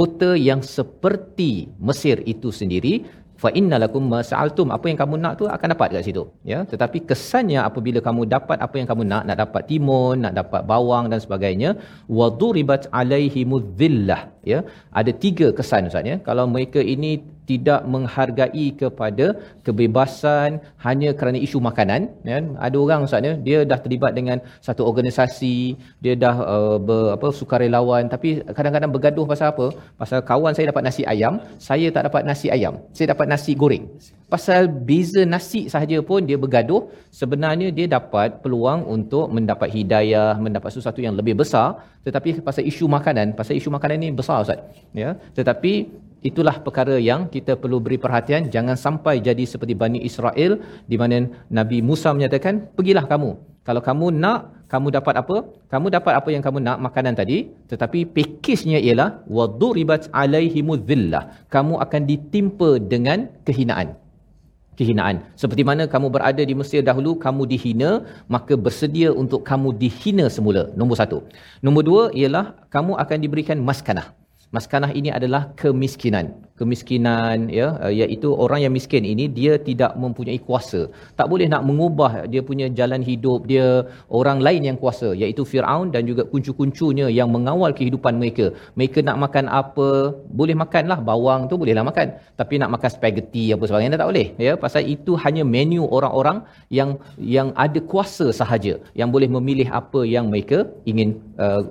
[SPEAKER 3] kota yang seperti Mesir itu sendiri. Fa innalakum masa'altum apa yang kamu nak tu akan dapat kat situ ya. Tetapi kesannya apabila kamu dapat apa yang kamu nak nak dapat timun nak dapat bawang dan sebagainya waduribat alaihimudhillah ya ada tiga kesan ustaz ya. Kalau mereka ini tidak menghargai kepada kebebasan hanya kerana isu makanan ya. Ada orang ustaz ya dia dah terlibat dengan satu organisasi dia dah uh, ber, apa sukarelawan tapi kadang-kadang bergaduh pasal apa? Pasal kawan saya dapat nasi ayam saya tak dapat nasi ayam saya dapat nasi goreng pasal beza nasi sahaja pun dia bergaduh sebenarnya dia dapat peluang untuk mendapat hidayah mendapat sesuatu yang lebih besar. Tetapi pasal isu makanan pasal isu makanan ni besar ustaz. Ya tetapi itulah perkara yang kita perlu beri perhatian. Jangan sampai jadi seperti Bani Israel di mana Nabi Musa menyatakan pergilah kamu. Kalau kamu nak kamu dapat apa? Kamu dapat apa yang kamu nak makanan tadi. Tetapi pakejnya ialah waduribat alaihimudhillah kamu akan ditimpa dengan kehinaan kehinaan. Seperti mana kamu berada di Mesir dahulu, kamu dihina, maka bersedia untuk kamu dihina semula. Nombor satu. Nombor dua ialah kamu akan diberikan maskanah. Maskanah ini adalah kemiskinan. Kemiskinan ya iaitu orang yang miskin ini dia tidak mempunyai kuasa. Tak boleh nak mengubah dia punya jalan hidup dia orang lain yang kuasa iaitu Firaun dan juga kuncu-kuncunya yang mengawal kehidupan mereka. Mereka nak makan apa, boleh makanlah bawang tu bolehlah makan. Tapi nak makan spaghetti apa sebagainya tak boleh. Ya, pasal itu hanya menu orang-orang yang yang ada kuasa sahaja yang boleh memilih apa yang mereka ingin uh,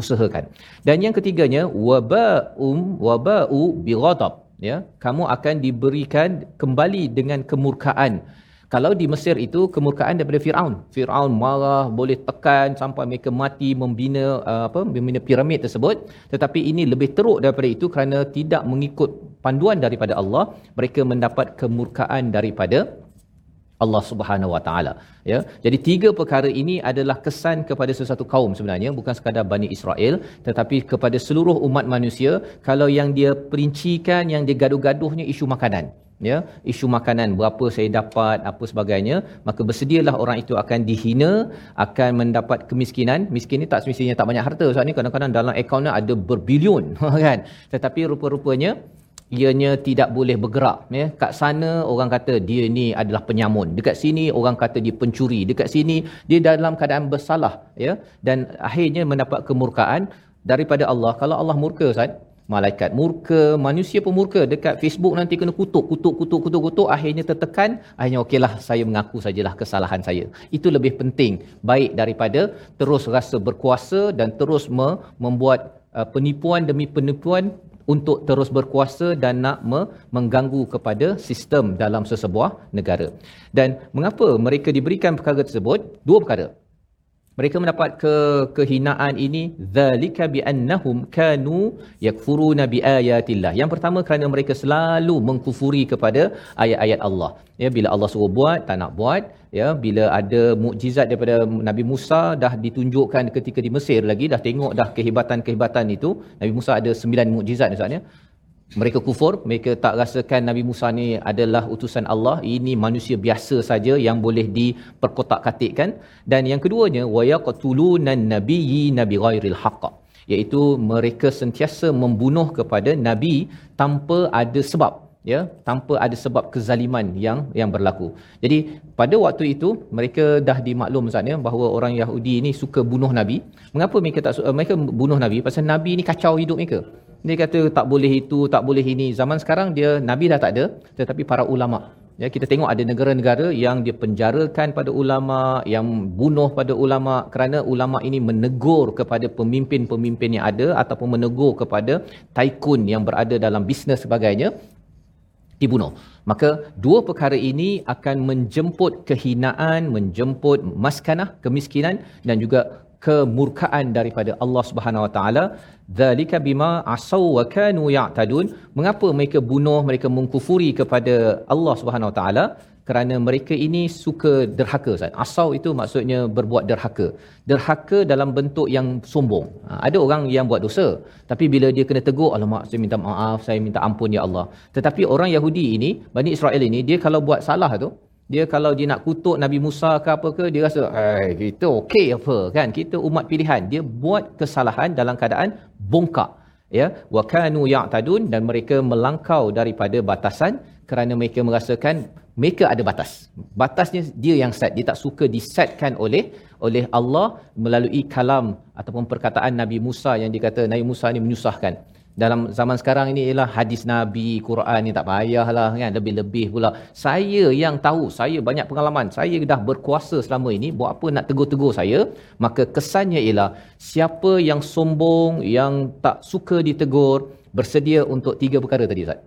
[SPEAKER 3] usahakan. Dan yang ketiganya waba'um waba'u bighadab ya kamu akan diberikan kembali dengan kemurkaan kalau di Mesir itu kemurkaan daripada Firaun. Firaun marah, boleh tekan sampai mereka mati membina uh, apa membina piramid tersebut. Tetapi ini lebih teruk daripada itu kerana tidak mengikut panduan daripada Allah, mereka mendapat kemurkaan daripada Allah Subhanahu Wa Taala ya. Jadi tiga perkara ini adalah kesan kepada sesuatu kaum sebenarnya bukan sekadar Bani Israel tetapi kepada seluruh umat manusia. Kalau yang dia perincikan yang dia gaduh-gaduhnya isu makanan ya. Isu makanan berapa saya dapat apa sebagainya maka bersedialah orang itu akan dihina akan mendapat kemiskinan. Miskin ni tak semestinya tak banyak harta. Saat ni kadang-kadang dalam akaunnya ada berbilion kan. Tetapi rupa-rupanya ianya tidak boleh bergerak ya. Kat sana orang kata dia ni adalah penyamun. Dekat sini orang kata dia pencuri. Dekat sini dia dalam keadaan bersalah ya. Dan akhirnya mendapat kemurkaan daripada Allah. Kalau Allah murka Ustaz malaikat murka manusia pun murka. Dekat Facebook nanti kena kutuk kutuk kutuk kutuk kutuk. Akhirnya tertekan. Akhirnya okeylah saya mengaku sajalah kesalahan saya. Itu lebih penting. Baik daripada terus rasa berkuasa dan terus me- membuat uh, penipuan demi penipuan untuk terus berkuasa dan nak me- mengganggu kepada sistem dalam sesebuah negara. Dan mengapa mereka diberikan perkara tersebut? Dua perkara. Mereka mendapat ke kehinaan ini zalika bi annahum kanu yakfuruna bi ayatillah. Yang pertama kerana mereka selalu mengkufuri kepada ayat-ayat Allah. Ya bila Allah suruh buat tak nak buat, ya bila ada mukjizat daripada Nabi Musa dah ditunjukkan ketika di Mesir lagi dah tengok dah kehebatan-kehebatan itu. Nabi Musa ada sembilan mukjizat misalnya mereka kufur, mereka tak rasakan Nabi Musa ni adalah utusan Allah, ini manusia biasa saja yang boleh diperkotak-katikkan dan yang keduanya wayaqtulunan nabiyyi nabi ghairil haqq iaitu mereka sentiasa membunuh kepada nabi tanpa ada sebab ya tanpa ada sebab kezaliman yang yang berlaku. Jadi pada waktu itu mereka dah dimaklum Ustaz ya bahawa orang Yahudi ini suka bunuh nabi. Mengapa mereka tak mereka bunuh nabi? Pasal nabi ni kacau hidup mereka. Dia kata tak boleh itu, tak boleh ini. Zaman sekarang dia nabi dah tak ada tetapi para ulama Ya, kita tengok ada negara-negara yang dia penjarakan pada ulama, yang bunuh pada ulama kerana ulama ini menegur kepada pemimpin-pemimpin yang ada ataupun menegur kepada tycoon yang berada dalam bisnes sebagainya dibunuh. Maka dua perkara ini akan menjemput kehinaan, menjemput maskanah, kemiskinan dan juga kemurkaan daripada Allah Subhanahu Wa Taala. Zalika bima asaw wa kanu ya'tadun. Mengapa mereka bunuh, mereka mengkufuri kepada Allah Subhanahu Wa Taala? Kerana mereka ini suka derhaka Ustaz. Asau itu maksudnya berbuat derhaka. Derhaka dalam bentuk yang sombong. Ha, ada orang yang buat dosa. Tapi bila dia kena tegur, alamak saya minta maaf, saya minta ampun ya Allah. Tetapi orang Yahudi ini, Bani Israel ini, dia kalau buat salah tu, dia kalau dia nak kutuk Nabi Musa ke apa ke dia rasa eh kita okey apa? Kan? Kita umat pilihan. Dia buat kesalahan dalam keadaan bongkak. Ya? Wa kanu ya'tadun dan mereka melangkau daripada batasan kerana mereka merasakan mereka ada batas. Batasnya dia yang set. Dia tak suka disetkan oleh oleh Allah melalui kalam ataupun perkataan Nabi Musa yang dikata Nabi Musa ni menyusahkan dalam zaman sekarang ini ialah hadis Nabi, Quran ni tak payahlah kan lebih-lebih pula. Saya yang tahu, saya banyak pengalaman. Saya dah berkuasa selama ini, buat apa nak tegur-tegur saya? Maka kesannya ialah siapa yang sombong, yang tak suka ditegur, bersedia untuk tiga perkara tadi Ustaz.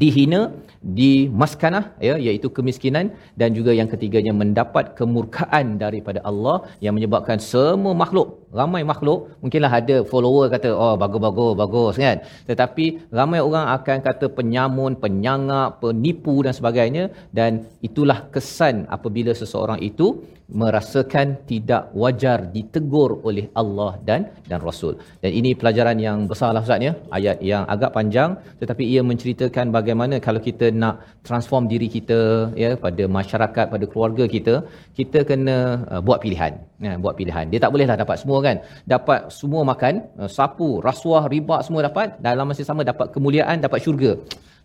[SPEAKER 3] Dihina, dimaskanah ya iaitu kemiskinan dan juga yang ketiganya mendapat kemurkaan daripada Allah yang menyebabkan semua makhluk ramai makhluk mungkinlah ada follower kata oh bagus bagus kan tetapi ramai orang akan kata penyamun penyangap penipu dan sebagainya dan itulah kesan apabila seseorang itu merasakan tidak wajar ditegur oleh Allah dan dan Rasul. Dan ini pelajaran yang besarlah Ustaz ya. Ayat yang agak panjang tetapi ia menceritakan bagaimana kalau kita nak transform diri kita ya pada masyarakat pada keluarga kita, kita kena uh, buat pilihan. Ya, buat pilihan. Dia tak bolehlah dapat semua kan. Dapat semua makan, uh, sapu, rasuah, riba semua dapat, dalam masa sama dapat kemuliaan, dapat syurga.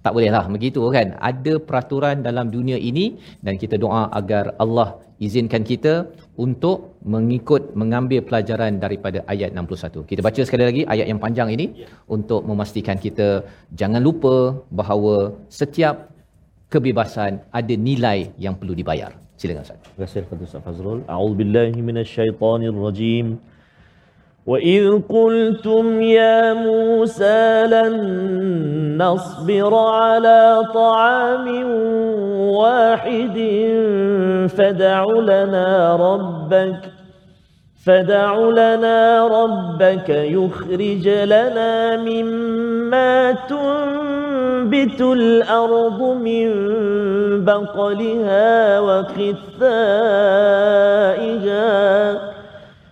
[SPEAKER 3] Tak bolehlah begitu kan. Ada peraturan dalam dunia ini dan kita doa agar Allah izinkan kita untuk mengikut mengambil pelajaran daripada ayat 61. Kita baca sekali lagi ayat yang panjang ini untuk memastikan kita jangan lupa bahawa setiap kebebasan ada nilai yang perlu dibayar. Silakan Ustaz.
[SPEAKER 2] Terima kasih kepada Ustaz Fazrul. A'udzubillahi minasyaitonirrajim. وإذ قلتم يا موسى لن نصبر على طعام واحد فدع لنا ربك فدع لنا ربك يخرج لنا مما تنبت الأرض من بقلها وقثائها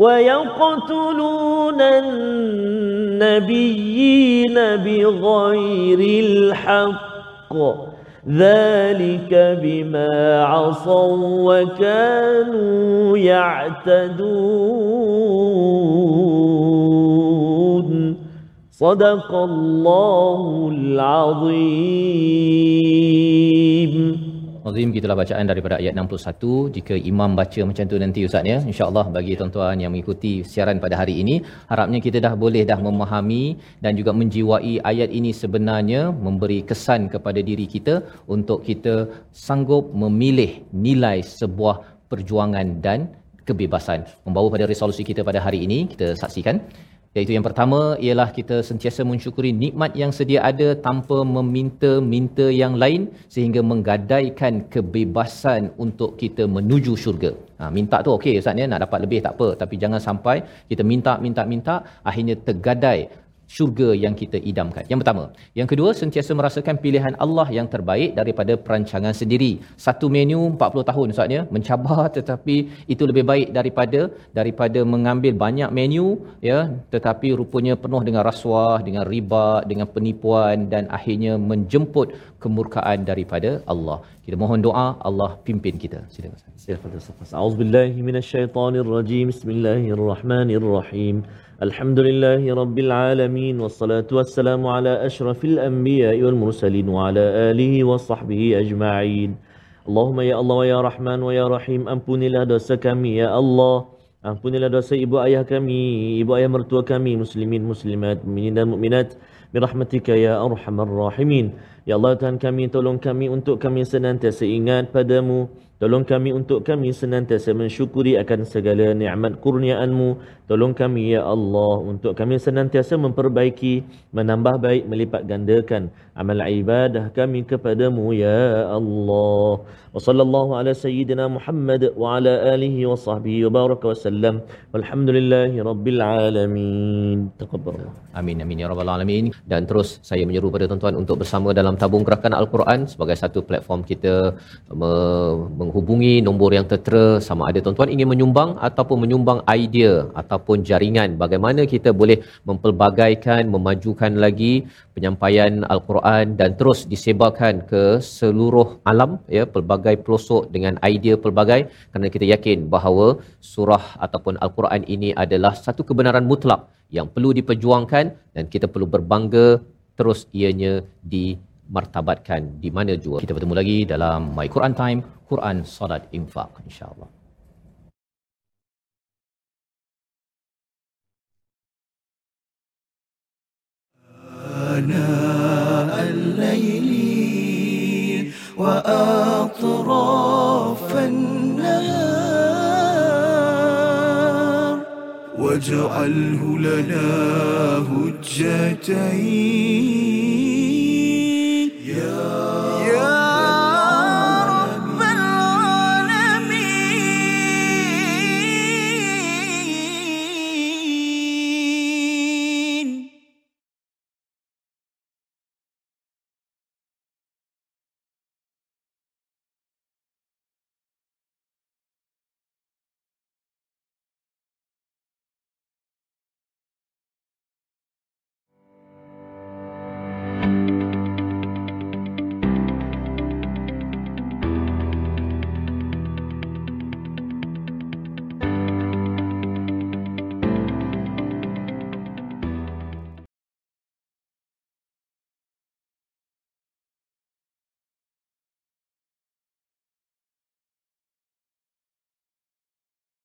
[SPEAKER 2] ويقتلون النبيين بغير الحق. ذلك بما عصوا وكانوا يعتدون. صدق الله العظيم.
[SPEAKER 3] Azim gitulah bacaan daripada ayat 61 jika imam baca macam tu nanti ustaz ya insyaallah bagi tuan-tuan yang mengikuti siaran pada hari ini harapnya kita dah boleh dah memahami dan juga menjiwai ayat ini sebenarnya memberi kesan kepada diri kita untuk kita sanggup memilih nilai sebuah perjuangan dan kebebasan. Membawa pada resolusi kita pada hari ini kita saksikan Iaitu yang pertama ialah kita sentiasa mensyukuri nikmat yang sedia ada tanpa meminta-minta yang lain sehingga menggadaikan kebebasan untuk kita menuju syurga. Ha, minta tu okey Ustaz ya nak dapat lebih tak apa tapi jangan sampai kita minta minta minta akhirnya tergadai syurga yang kita idamkan. Yang pertama. Yang kedua, sentiasa merasakan pilihan Allah yang terbaik daripada perancangan sendiri. Satu menu 40 tahun Ustaz ya, mencabar tetapi itu lebih baik daripada daripada mengambil banyak menu ya, tetapi rupanya penuh dengan rasuah, dengan riba, dengan penipuan dan akhirnya menjemput kemurkaan daripada Allah. Kita mohon doa Allah pimpin kita. Silakan.
[SPEAKER 2] Silakan Ustaz. A'udzubillahi minasyaitonirrajim. Bismillahirrahmanirrahim. الحمد لله رب العالمين والصلاة والسلام على أشرف الأنبياء والمرسلين وعلى آله وصحبه أجمعين اللهم يا الله ويا رحمن ويا رحيم ampunilah dosa kami ya Allah ampunilah dosa ibu ayah kami ibu ayah mertua kami muslimin muslimat mukminin dan mukminat birahmatika ya arhamar rahimin ya Allah Tuhan kami tolong kami untuk kami senantiasa ingat padamu Tolong kami untuk kami senantiasa mensyukuri akan segala nikmat kurniaanmu. Tolong kami ya Allah untuk kami senantiasa memperbaiki, menambah baik, melipat gandakan amal ibadah kami kepadamu ya Allah. Wa sallallahu ala sayyidina Muhammad wa ala alihi wa sahbihi wa baraka wa sallam. Walhamdulillahi rabbil alamin.
[SPEAKER 3] Amin amin ya rabbal alamin dan terus saya menyeru pada tuan-tuan untuk bersama dalam tabung gerakan al-Quran sebagai satu platform kita menghubungi nombor yang tertera sama ada tuan-tuan ingin menyumbang ataupun menyumbang idea ataupun jaringan bagaimana kita boleh mempelbagaikan memajukan lagi penyampaian al-Quran dan terus disebarkan ke seluruh alam ya pelbagai pelosok dengan idea pelbagai kerana kita yakin bahawa surah ataupun al-Quran ini adalah satu kebenaran mutlak yang perlu diperjuangkan dan kita perlu berbangga terus ianya di martabatkan di mana jua. Kita bertemu lagi dalam My Quran Time, Quran Salat Infak insya-Allah.
[SPEAKER 1] آناء الليل وأطراف النهار. واجعله لنا هجتين.